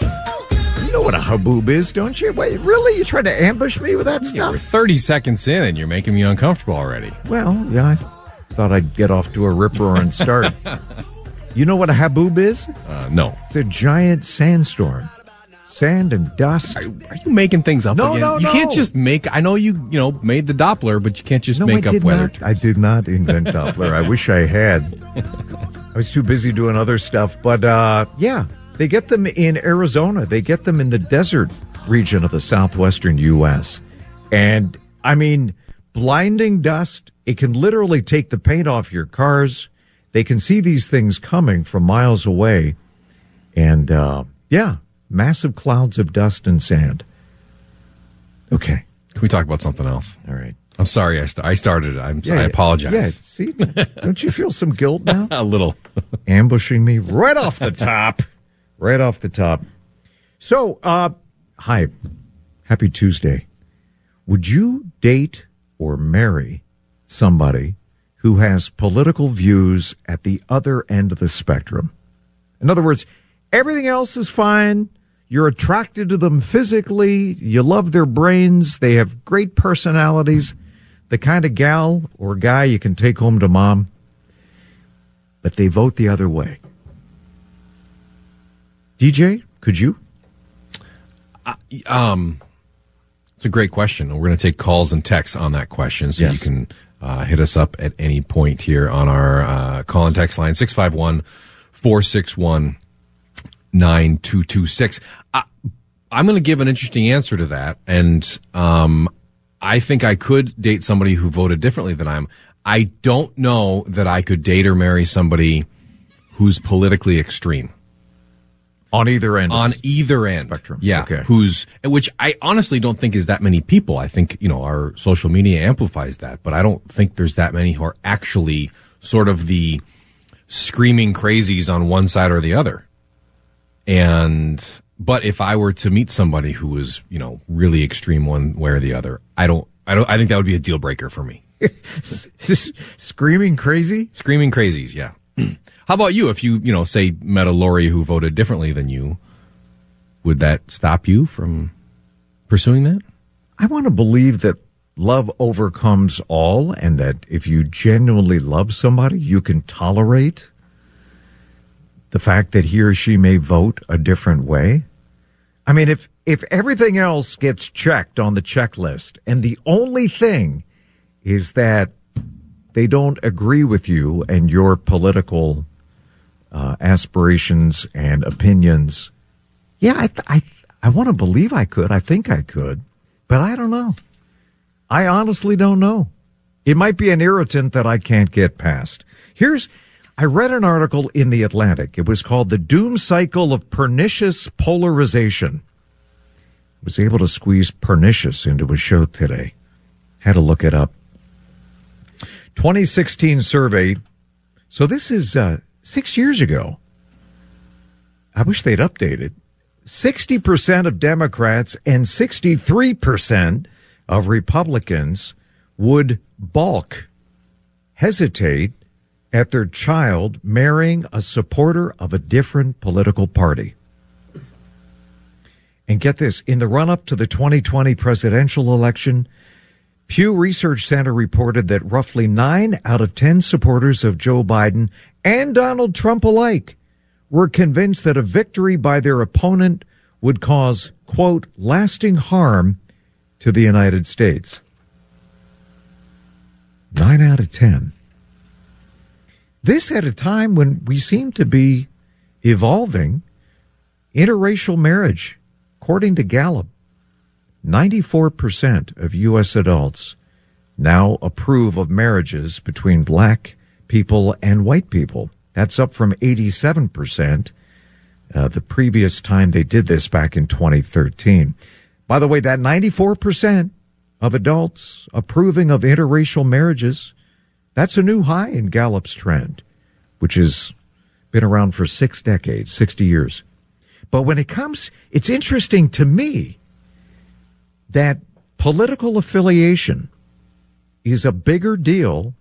You know what a haboob is, don't you? Wait, really? You trying to ambush me with that Yeah, we're stuff? 30 seconds in and you're making me uncomfortable already. Well, yeah, I thought I'd get off to a rip roaring start. you know what a haboob is? Uh, no. It's a giant sandstorm. Sand and dust. Are you making things up No, again? no, you can't no. just make. I know you, you know, made the Doppler, but you can't just No, make I up did weather. not. I did not invent Doppler. I wish I had. I was too busy doing other stuff. But uh, yeah, they get them in Arizona. They get them in the desert region of the southwestern U.S. And I mean, blinding dust. It can literally take the paint off your cars. They can see these things coming from miles away. And uh, yeah, massive clouds of dust and sand. Okay. Can we talk about something else? All right. I'm sorry. I, st- I started. I'm. Yeah, I apologize. Yeah, see, don't you feel some guilt now? A little. Ambushing me right off the top, right off the top. So, uh, hi, happy Tuesday. Would you date or marry somebody who has political views at the other end of the spectrum? In other words, everything else is fine. You're attracted to them physically. You love their brains. They have great personalities. The kind of gal or guy you can take home to mom. But they vote the other way. DJ, could you? Um, it's a great question. We're going to take calls and texts on that question, so Yes. you can uh, hit us up at any point here on our uh, call and text line 651 461 9226. I'm going to give an interesting answer to that, and um, I think I could date somebody who voted differently than I'm. I don't know that I could date or marry somebody who's politically extreme On either end. on either end. Spectrum. Yeah. Okay. Who's, which I honestly don't think is that many people. I think, you know, our social media amplifies that, but I don't think there's that many who are actually sort of the screaming crazies on one side or the other. And, but if I were to meet somebody who was, you know, really extreme one way or the other, I don't, I don't, I think that would be a deal breaker for me. Just screaming crazy? Screaming crazies. Yeah. How about you? If you, you know, say met a Lori who voted differently than you, would that stop you from pursuing that? I want to believe that love overcomes all and that if you genuinely love somebody, you can tolerate the fact that he or she may vote a different way. I mean, if, if everything else gets checked on the checklist and the only thing is that they don't agree with you and your political uh, aspirations and opinions, yeah, I, th- I, I want to believe I could. I think I could, but I don't know. I honestly don't know. It might be an irritant that I can't get past. Here's, I read an article in The Atlantic. It was called The Doom Cycle of Pernicious Polarization. I was able to squeeze pernicious into a show today. Had to look it up. 2016 survey. So this is uh, six years ago. I wish they'd updated. 60% of Democrats and 63% of Republicans would balk, hesitate at their child marrying a supporter of a different political party. And get this in the run up to the 2020 presidential election, Pew Research Center reported that roughly nine out of 10 supporters of Joe Biden and Donald Trump alike were convinced that a victory by their opponent would cause, quote, lasting harm to the United States. Nine out of 10. This at a time when we seem to be evolving interracial marriage, according to Gallup. 94% of U.S. adults now approve of marriages between black people and white people. That's up from 87% uh, the previous time they did this back in 2013. By the way, that 94% of adults approving of interracial marriages, that's a new high in Gallup's trend, which has been around for six decades, 60 years. But when it comes, it's interesting to me that political affiliation is a bigger deal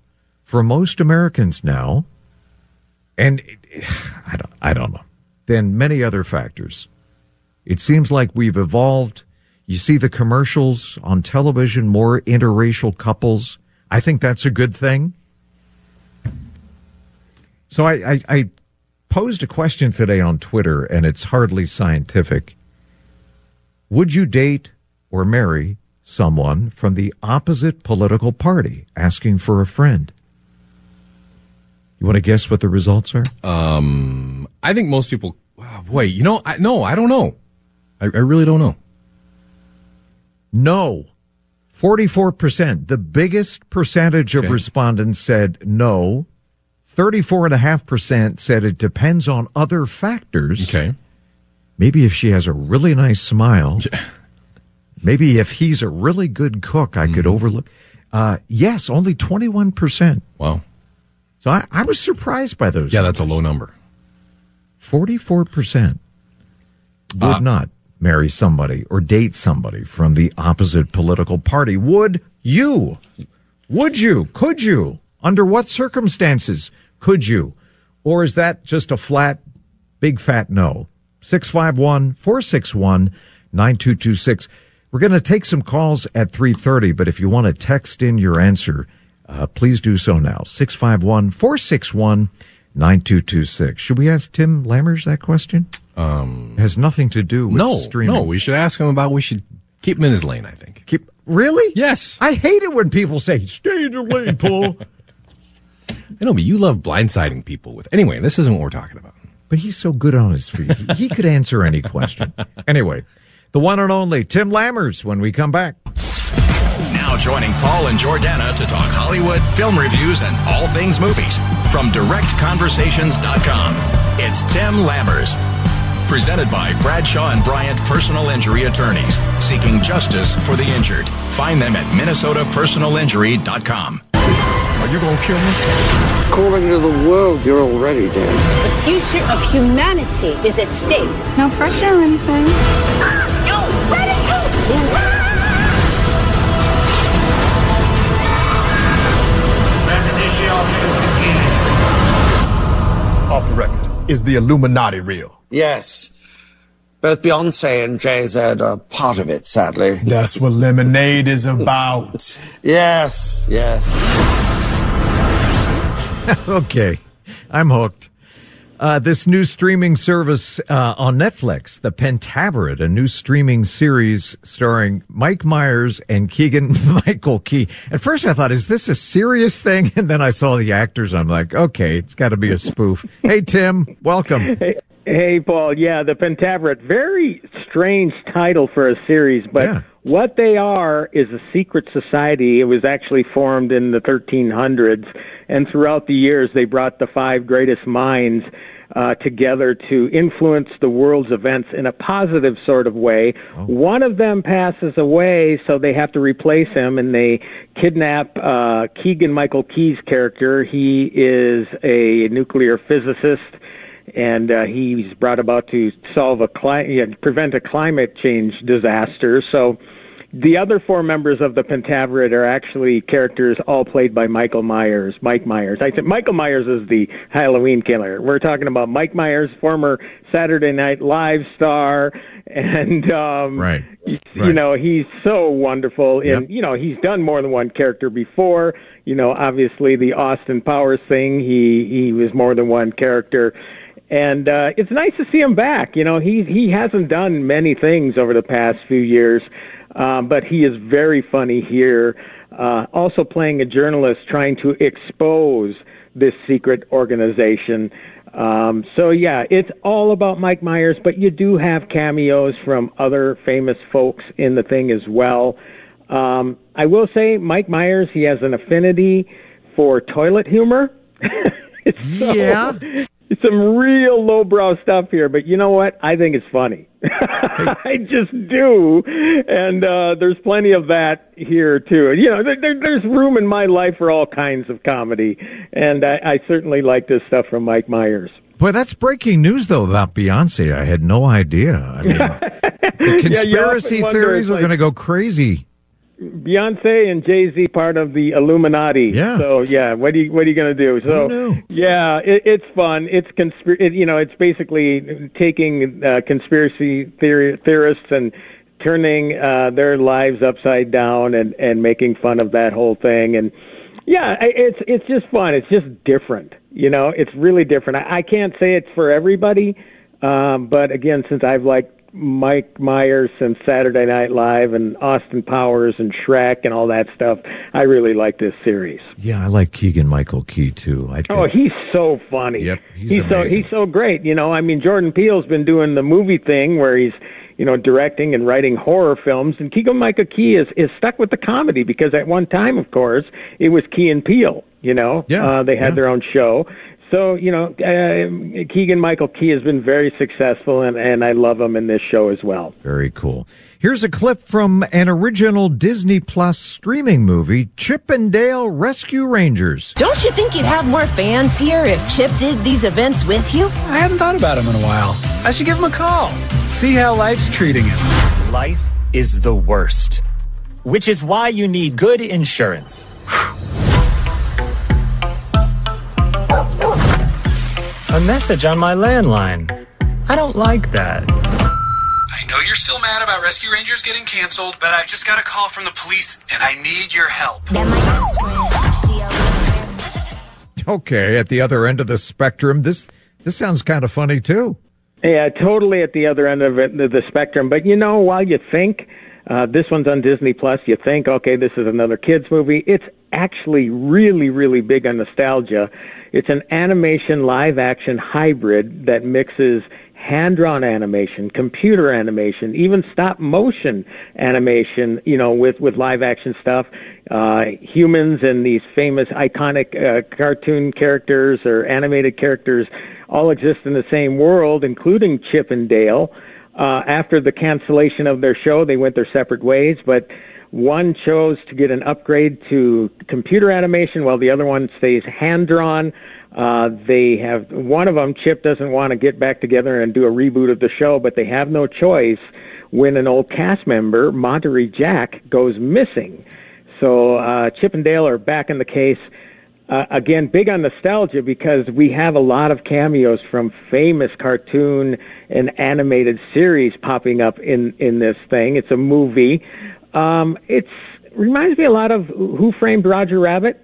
for most Americans now, and it- I don't, I don't know, than many other factors. It seems like we've evolved. You see the commercials on television, more interracial couples. I think that's a good thing. So I, I, I posed a question today on Twitter, and it's hardly scientific. Would you date or marry someone from the opposite political party asking for a friend? You want to guess what the results are? Um, I think most people. Wait, you know, I, no, I don't know. I, I really don't know. No. 44%. The biggest percentage of Okay. respondents said no. 34.5% said it depends on other factors. Okay. Maybe if she has a really nice smile. Maybe if he's a really good cook, I Mm-hmm. could overlook. Uh, yes, only 21%. Wow. So I, I was surprised by those. Yeah, that's a low number. 44% would Uh, not marry somebody or date somebody from the opposite political party. Would you? Would you? Could you? Under what circumstances could you? Or is that just a flat, big fat no? 651 461 9226. We're going to take some calls at 3:30, but if you want to text in your answer, uh, please do so now. 651 461 9226. Should we ask Tim Lammers that question? Um, it has nothing to do with No, streaming. no, we should ask him about. We should keep him in his lane. I think. Keep, really? Yes. I hate it when people say, stay in your lane, Paul. I know, but you love blindsiding people with. Anyway, this isn't what we're talking about. but he's so good on his feet. He could answer any question. Anyway, the one and only Tim Lammers when we come back. Now joining Paul and Jordana to talk Hollywood, film reviews, and all things movies from directconversations.com. It's Tim Lammers. Presented by Bradshaw and Bryant Personal Injury Attorneys, seeking justice for the injured. Find them at minnesotapersonalinjury.com. Are you gonna kill me? According to the world, you're already dead. The future of humanity is at stake. No pressure or anything. Ah! Yo, let it! Off the record. Is the Illuminati real? Yes. Both Beyonce and Jay Z are part of it, sadly. That's what lemonade is about. Yes, yes. Okay, I'm hooked. Uh, this new streaming service uh, on Netflix, The Pentaverate, a new streaming series starring Mike Myers and Keegan Michael Key. At first, I thought, is this a serious thing? And then I saw the actors. I'm like, okay, it's got to be a spoof. hey, Tim, welcome. Hey, Paul. Yeah, the Pentaverate. Very strange title for a series, but Yeah. What they are is a secret society. It was actually formed in the 1300s, and throughout the years, they brought the five greatest minds uh, together to influence the world's events in a positive sort of way. One of them passes away, so they have to replace him, and they kidnap uh, Keegan Michael Key's character. He is a nuclear physicist and uh, he's brought about to solve a cli- prevent a climate change disaster. So the other four members of the Pentaverate are actually characters all played by Michael Myers. Mike Myers. I said Michael Myers is the Halloween killer. We're talking about Mike Myers, former Saturday Night Live star, and um, Right. You, Right. know he's so wonderful. And Yep. you know he's done more than one character before. You know, obviously the Austin Powers thing. He he was more than one character and uh, it's nice to see him back. You know, he he hasn't done many things over the past few years, um, but he is very funny here. Uh, also playing a journalist trying to expose this secret organization. Um, so yeah, it's all about Mike Myers, but you do have cameos from other famous folks in the thing as well. Um, I will say, Mike Myers, he has an affinity for toilet humor. So- Yeah. Some real lowbrow stuff here, but you know what? I think it's funny. I just do, and uh, there's plenty of that here too. You know, there, there, there's room in my life for all kinds of comedy, and I, I certainly like this stuff from Mike Myers. Boy, that's breaking news, though, about Beyonce. I had no idea. I mean, the conspiracy wonder, theories are like- going to go crazy. Beyonce and Jay Z part of the Illuminati. Yeah. So yeah, what do you what are you going to do? So yeah, it, it's fun. It's conspir. It, you know, it's basically taking uh, conspiracy theory theorists and turning uh, their lives upside down and and making fun of that whole thing. And yeah, it's it's just fun. It's just different. You know, it's really different. I, I can't say it's for everybody, um, but again, since I've liked Mike Myers and Saturday Night Live and Austin Powers and Shrek and all that stuff, I really like this series. Yeah, I like Keegan Michael Key too. I Oh, he's so funny. Yep, he's so he's so great. You know, I mean, Jordan Peele's been doing the movie thing where he's you know directing and writing horror films, and Keegan Michael Key is is stuck with the comedy because at one time, of course, it was Key and Peele. You know, Yeah, uh, they had yeah. their own show. So you know, uh, Keegan Michael Key has been very successful, and and I love him in this show as well. Very cool. Here's a clip from an original Disney Plus streaming movie, Chip and Dale Rescue Rangers. Don't you think you'd have more fans here if Chip did these events with you? I hadn't thought about him in a while. I should give him a call. See how life's treating him. Life is the worst, which is why you need good insurance. A message on my landline. I don't like that. I know you're still mad about Rescue Rangers getting canceled, but I've just got a call from the police and I need your help. Okay, at the other end of the spectrum, this this sounds kind of funny too. Yeah, totally at the other end of it, the, the spectrum. But you know, while you think uh, this one's on Disney Plus, you think, okay, this is another kids movie. It's actually really, really big on nostalgia. It's an animation live action hybrid that mixes hand drawn animation, computer animation, even stop motion animation, you know, with, with live action stuff. Uh, humans and these famous iconic uh, cartoon characters or animated characters all exist in the same world, including Chip and Dale. Uh, after the cancellation of their show, they went their separate ways, but one chose to get an upgrade to computer animation while the other one stays hand drawn. Uh, they have one of them, Chip, doesn't want to get back together and do a reboot of the show, but they have no choice when an old cast member, Monterey Jack, goes missing. So uh, Chip and Dale are back in the case. Uh, again, big on nostalgia because we have a lot of cameos from famous cartoon and animated series popping up in in this thing. It's a movie. Um, it's reminds me a lot of Who Framed Roger Rabbit.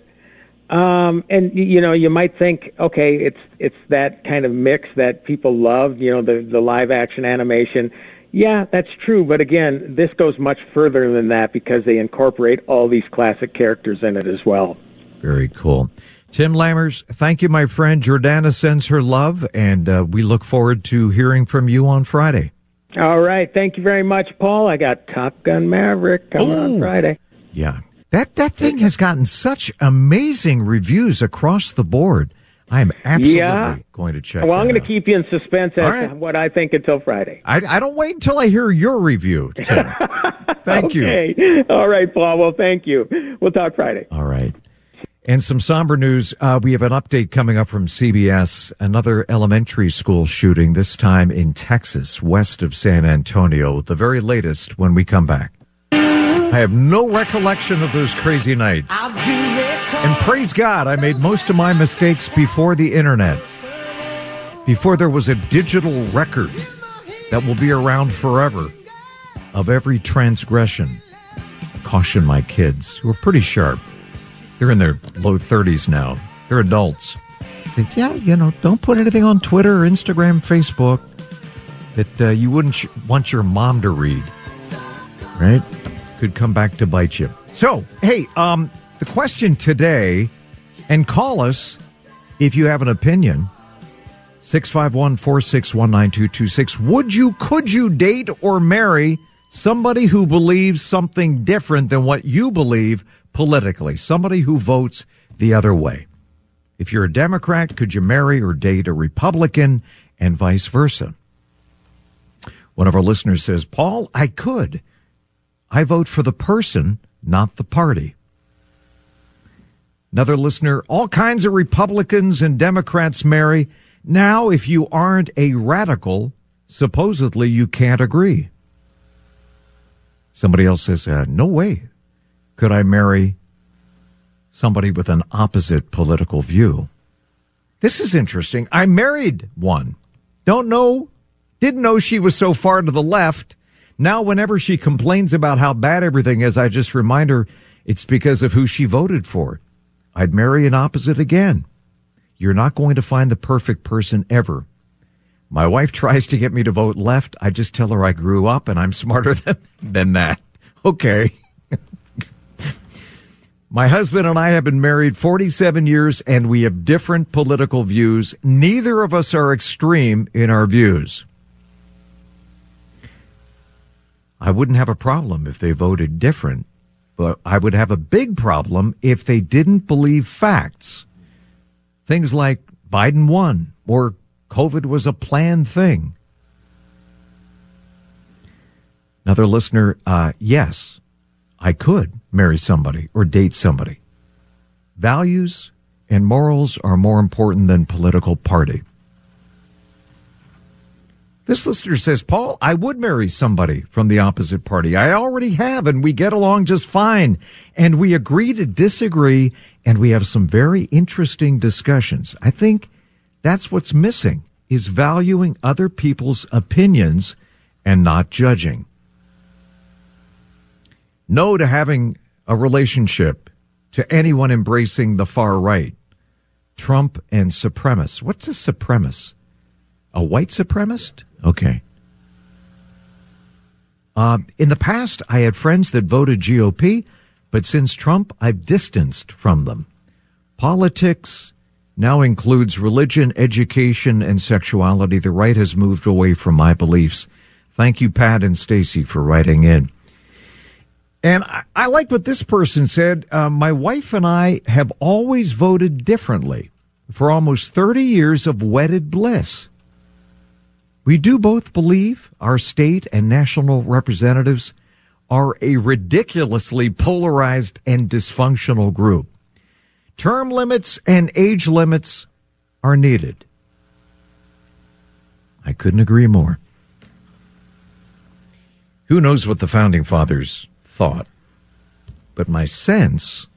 Um, and you know, you might think, okay, it's it's that kind of mix that people love. You know, the the live action animation. Yeah, that's true. But again, this goes much further than that because they incorporate all these classic characters in it as well. Very cool. Tim Lammers, thank you, my friend. Jordana sends her love, and uh, we look forward to hearing from you on Friday. All right. Thank you very much, Paul. I got Top Gun Maverick coming on Friday. Yeah. That that thing has gotten such amazing reviews across the board. I am absolutely Yeah. going to check. Well, I'm going to keep you in suspense as All to what I think until Friday. I, I don't wait until I hear your review, Tim. Thank you. Okay. All right, Paul. Well, thank you. We'll talk Friday. All right. And some somber news. Uh, we have an update coming up from CBS. Another elementary school shooting, this time in Texas, west of San Antonio. The very latest when we come back. I have no recollection of those crazy nights. And praise God, I made most of my mistakes before the internet. Before there was a digital record that will be around forever of every transgression. Caution my kids, who are pretty sharp. They're in their low 30s now. They're adults. Say, yeah, you know, don't put anything on Twitter Instagram, Facebook that uh, you wouldn't sh- want your mom to read. Right? Could come back to bite you. So, hey, um, the question today, and call us if you have an opinion. 651 461 9226. Would you, could you date or marry somebody who believes something different than what you believe politically? Somebody who votes the other way. If you're a Democrat, could you marry or date a Republican and vice versa? One of our listeners says, Paul, I could. I vote for the person, not the party. Another listener, all kinds of Republicans and Democrats marry. Now, if you aren't a radical, supposedly you can't agree. Somebody else says, uh, no way. Could I marry somebody with an opposite political view? This is interesting. I married one. Don't know, didn't know she was so far to the left. Now, whenever she complains about how bad everything is, I just remind her it's because of who she voted for. I'd marry an opposite again. You're not going to find the perfect person ever. My wife tries to get me to vote left. I just tell her I grew up and I'm smarter than, than that. Okay. My husband and I have been married 47 years and we have different political views. Neither of us are extreme in our views. I wouldn't have a problem if they voted different, but I would have a big problem if they didn't believe facts. Things like Biden won or COVID was a planned thing. Another listener, uh, yes, I could marry somebody or date somebody. Values and morals are more important than political party. This listener says, Paul, I would marry somebody from the opposite party. I already have, and we get along just fine. And we agree to disagree, and we have some very interesting discussions. I think that's what's missing is valuing other people's opinions and not judging. No to having a relationship to anyone embracing the far right. Trump and supremacists. What's a supremacist? A white supremacist? Okay. Uh, in the past, I had friends that voted GOP, but since Trump, I've distanced from them. Politics now includes religion, education, and sexuality. The right has moved away from my beliefs. Thank you, Pat and Stacy, for writing in. And I, I, like what this person said. Uh, my wife and I have always voted differently for almost 30 years of wedded bliss. We do both believe our state and national representatives are a ridiculously polarized and dysfunctional group. Term limits and age limits are needed. I couldn't agree more. Who knows what the founding fathers thought? But my sense,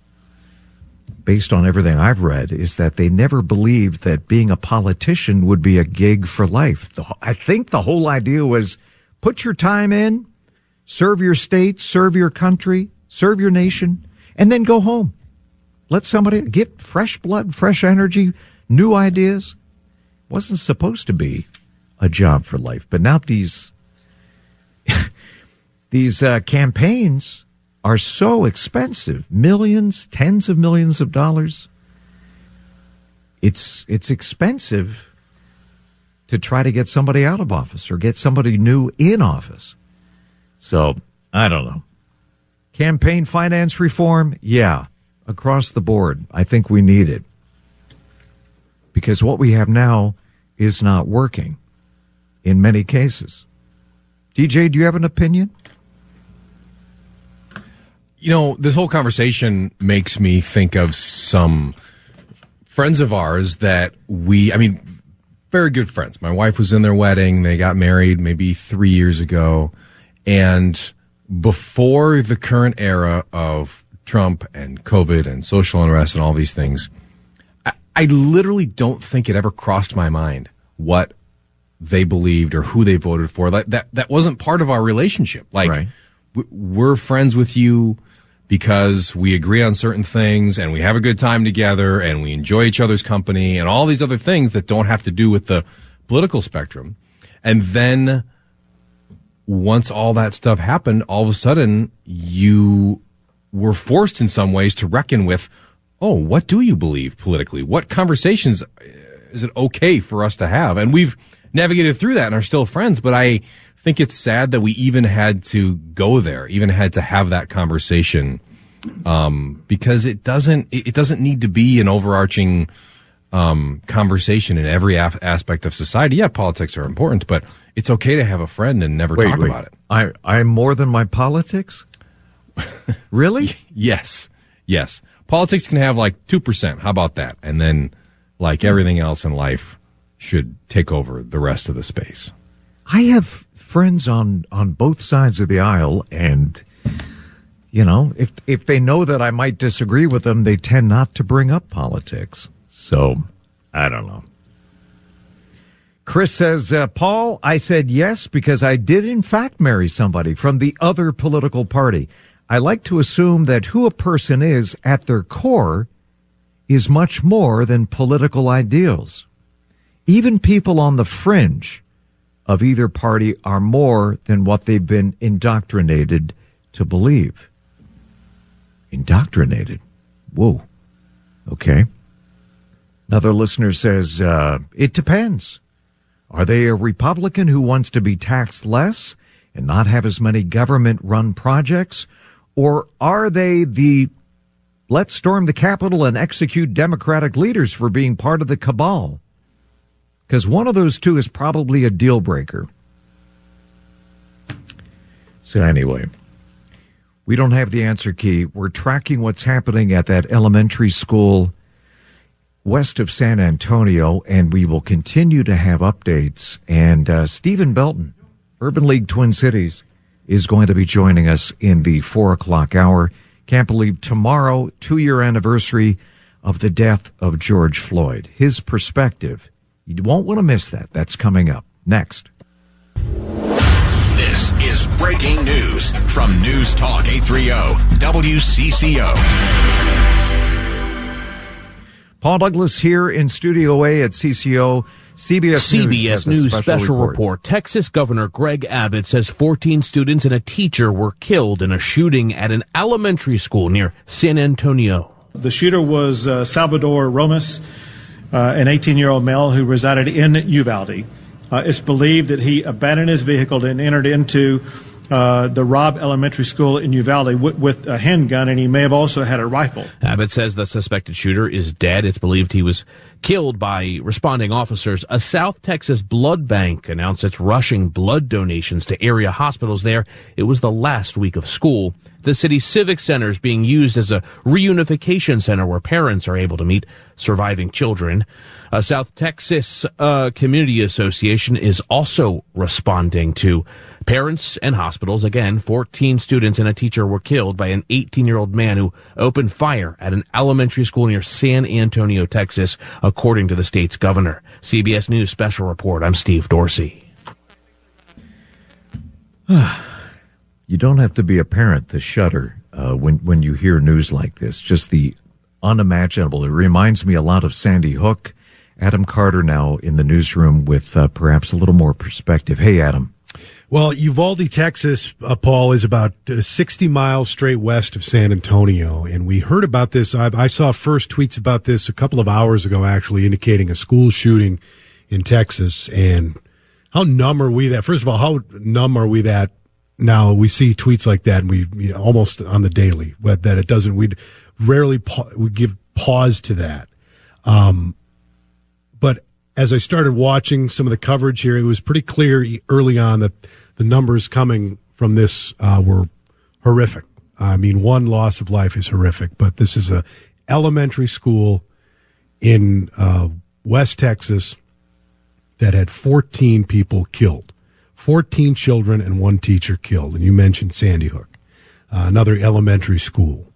based on everything I've read, is that they never believed that being a politician would be a gig for life. I think the whole idea was put your time in, serve your state, serve your country, serve your nation, and then go home. Let somebody get fresh blood, fresh energy, new ideas. Wasn't supposed to be a job for life, but now these these uh, campaigns are so expensive, millions, tens of millions of dollars. It's it's expensive to try to get somebody out of office or get somebody new in office. So, I don't know. Campaign finance reform? Yeah across the board. I think we need it. Because what we have now is not working in many cases. DJ, do you have an opinion? You know, this whole conversation makes me think of some friends of ours that we, I mean, very good friends. My wife was in their wedding. They got married maybe three years ago. And before the current era of Trump and COVID and social unrest and all these things, I, I literally don't think it ever crossed my mind what they believed or who they voted for. That that, that wasn't part of our relationship. Like right. we're friends with you because we agree on certain things and we have a good time together and we enjoy each other's company and all these other things that don't have to do with the political spectrum. And then once all that stuff happened, all of a sudden you we're forced in some ways to reckon with, oh, what do you believe politically? What conversations uh, is it okay for us to have? And we've navigated through that and are still friends, but I think it's sad that we even had to go there, even had to have that conversation. Um, because it doesn't, it doesn't need to be an overarching, um, conversation in every af- aspect of society. Yeah, politics are important, but it's okay to have a friend and never wait, talk wait. about it. I, I'm more than my politics? really? yes. Yes. Politics can have like 2%. How about that? And then like everything else in life should take over the rest of the space. I have friends on on both sides of the aisle and you know, if if they know that I might disagree with them, they tend not to bring up politics. So, I don't know. Chris says, uh, Paul, I said yes because I did in fact marry somebody from the other political party. I like to assume that who a person is at their core is much more than political ideals. Even people on the fringe of either party are more than what they've been indoctrinated to believe. Indoctrinated. Whoa. Okay. Another listener says, uh, it depends. Are they a Republican who wants to be taxed less and not have as many government run projects? Or are they the let's storm the Capitol and execute Democratic leaders for being part of the cabal? Because one of those two is probably a deal breaker. So, anyway, we don't have the answer key. We're tracking what's happening at that elementary school west of San Antonio, and we will continue to have updates. And uh, Steven Belton, Urban League Twin Cities, is going to be joining us in the four o'clock hour. Can't believe tomorrow, two year anniversary of the death of George Floyd. His perspective. You won't want to miss that. That's coming up next. This is breaking news from News Talk 830 WCCO. Paul Douglas here in Studio A at CCO. CBS, CBS News, News special, special report. report. Texas Governor Greg Abbott says 14 students and a teacher were killed in a shooting at an elementary school near San Antonio. The shooter was uh, Salvador Ramos, an 18 year old male who resided in Uvalde. Uh, it's believed that he abandoned his vehicle and entered into uh, the Robb Elementary School in Uvalde with, with a handgun, and he may have also had a rifle. Abbott says the suspected shooter is dead. It's believed he was killed by responding officers. A South Texas blood bank announced it's rushing blood donations to area hospitals there. It was the last week of school. The city's civic center is being used as a reunification center where parents are able to meet surviving children. A South Texas uh, Community Association is also responding to parents and hospitals. Again, 14 students and a teacher were killed by an 18 year old man who opened fire at an elementary school near San Antonio, Texas, according to the state's governor. CBS News special report. I'm Steve Dorsey. you don't have to be a parent to shudder uh, when when you hear news like this. Just the unimaginable. It reminds me a lot of Sandy Hook. Adam Carter now in the newsroom with uh, perhaps a little more perspective. Hey, Adam. Well, Uvalde, Texas, uh, Paul, is about uh, 60 miles straight west of San Antonio. And we heard about this. I, I, saw first tweets about this a couple of hours ago, actually, indicating a school shooting in Texas. And how numb are we that? First of all, how numb are we that now we see tweets like that and we you know, almost on the daily, but that it doesn't, we rarely pa- we give pause to that. Um, but as I started watching some of the coverage here, it was pretty clear early on that the numbers coming from this uh, were horrific. I mean, one loss of life is horrific, but this is a elementary school in uh, West Texas that had 14 people killed, 14 children and one teacher killed. And you mentioned Sandy Hook, uh, another elementary school.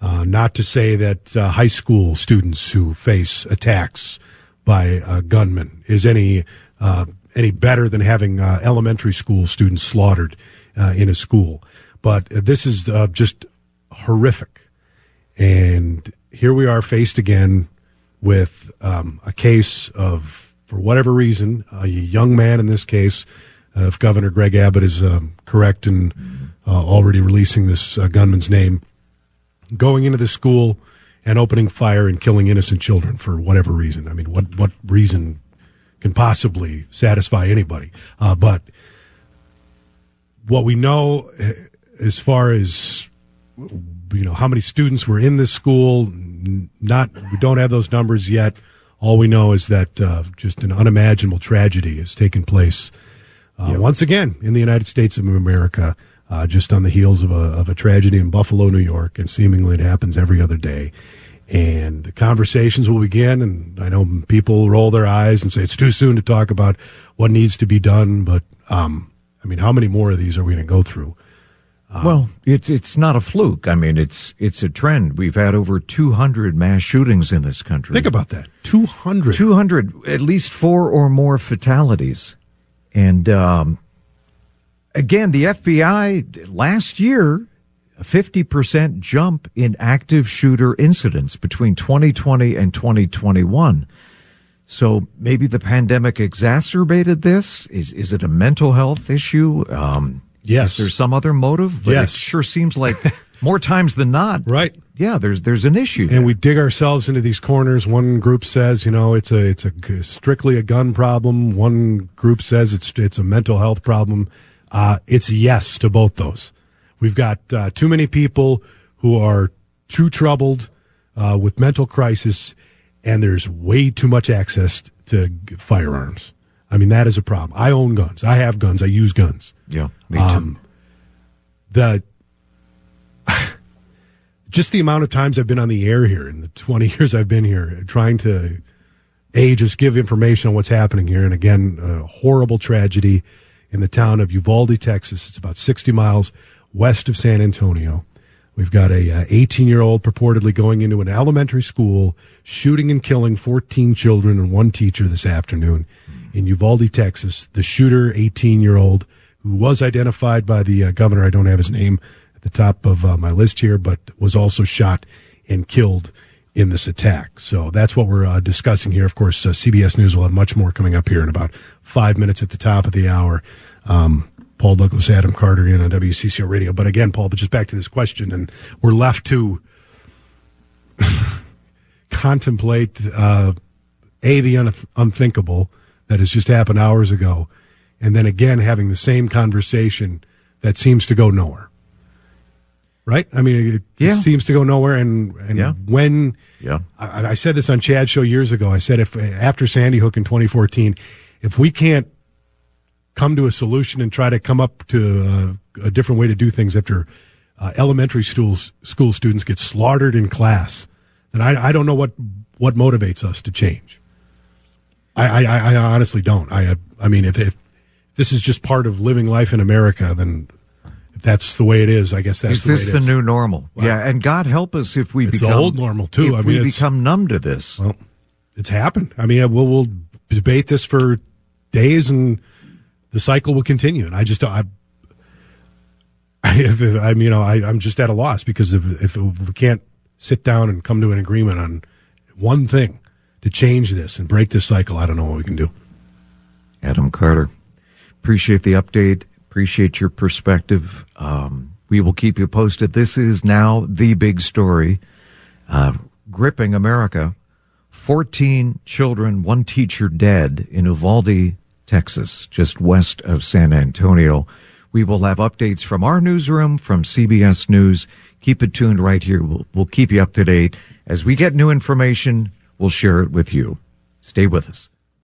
Uh, not to say that uh, high school students who face attacks by gunmen is any uh, any better than having uh, elementary school students slaughtered uh, in a school. But this is uh, just horrific. And here we are faced again with um, a case of, for whatever reason, a young man in this case, uh, if Governor Greg Abbott is um, correct in uh, already releasing this uh, gunman's name, going into the school and opening fire and killing innocent children for whatever reason. I mean, what what reason can possibly satisfy anybody? Uh, but what we know, uh, as far as you know, how many students were in this school, not we don't have those numbers yet. All we know is that uh, just an unimaginable tragedy has taken place uh, yep. once again in the United States of America. Uh, just on the heels of a, of a tragedy in Buffalo, New York, and seemingly it happens every other day. And the conversations will begin, and I know people roll their eyes and say it's too soon to talk about what needs to be done, but um, I mean, how many more of these are we going to go through? well, it's it's not a fluke. I mean, it's it's a trend. We've had over 200 mass shootings in this country. Think about that. 200. 200, at least four or more fatalities. And um, again, the FBI last year, 50% jump in active shooter incidents between 2020 and 2021. So maybe the pandemic exacerbated this. Is is it a mental health issue? Um, Yes. Is there some other motive? But Yes. It sure seems like more times than not. Right. Yeah. There's there's an issue. and we dig ourselves into these corners. One group says, you know, it's a it's a strictly a gun problem. One group says it's it's a mental health problem. Uh, it's yes to both those. We've got uh, too many people who are too troubled uh, with mental crisis, and there's way too much access to firearms. I mean, that is a problem. I own guns. I have guns. I use guns. Yeah. Me too. Um, the just the amount of times I've been on the air here in the 20 years I've been here, trying to a just give information on what's happening here, and again, a horrible tragedy in the town of Uvalde, Texas. It's about 60 miles west of San Antonio. We've got a 18 year old purportedly going into an elementary school, shooting and killing 14 children and one teacher this afternoon in Uvalde, Texas. The shooter, 18 year old, who was identified by the uh, governor. I don't have his name at the top of uh, my list here, but was also shot and killed in this attack. So that's what we're uh, discussing here. Of course, uh, CBS News will have much more coming up here in about five minutes at the top of the hour. Um, Paul Douglas, Adam Carter in on WCCO Radio. But again, Paul, but just back to this question, and we're left to contemplate uh, a the un- unthinkable that has just happened hours ago, and then again having the same conversation that seems to go nowhere. Right? I mean, it, it Yeah. seems to go nowhere. And and Yeah. when Yeah. I, I said this on Chad's show years ago, I said if after Sandy Hook in 2014, if we can't come to a solution and try to come up to uh, a different way to do things after uh, elementary schools school students get slaughtered in class, then I, I don't know what what motivates us to change. I, I, I honestly don't. I I mean, if, if this is just part of living life in America, then if that's the way it is, I guess that's is the way this it the is. new normal? Yeah, and God help us if we it's the become old normal, too. If I mean, we become numb to this. Well, it's happened. I mean, we'll we'll debate this for days, and the cycle will continue. And I just I. I, if, if, I'm, you know, I, I'm just at a loss because if, if we can't sit down and come to an agreement on one thing to change this and break this cycle, I don't know what we can do. Adam Carter, appreciate the update. Appreciate your perspective. Um, we will keep you posted. This is now the big story, uh, gripping America. 14 children, one teacher dead in Uvalde, Texas, just west of San Antonio. We will have updates from our newsroom, from CBS News. Keep it tuned right here. We'll, we'll keep you up to date. As we get new information, we'll share it with you. Stay with us.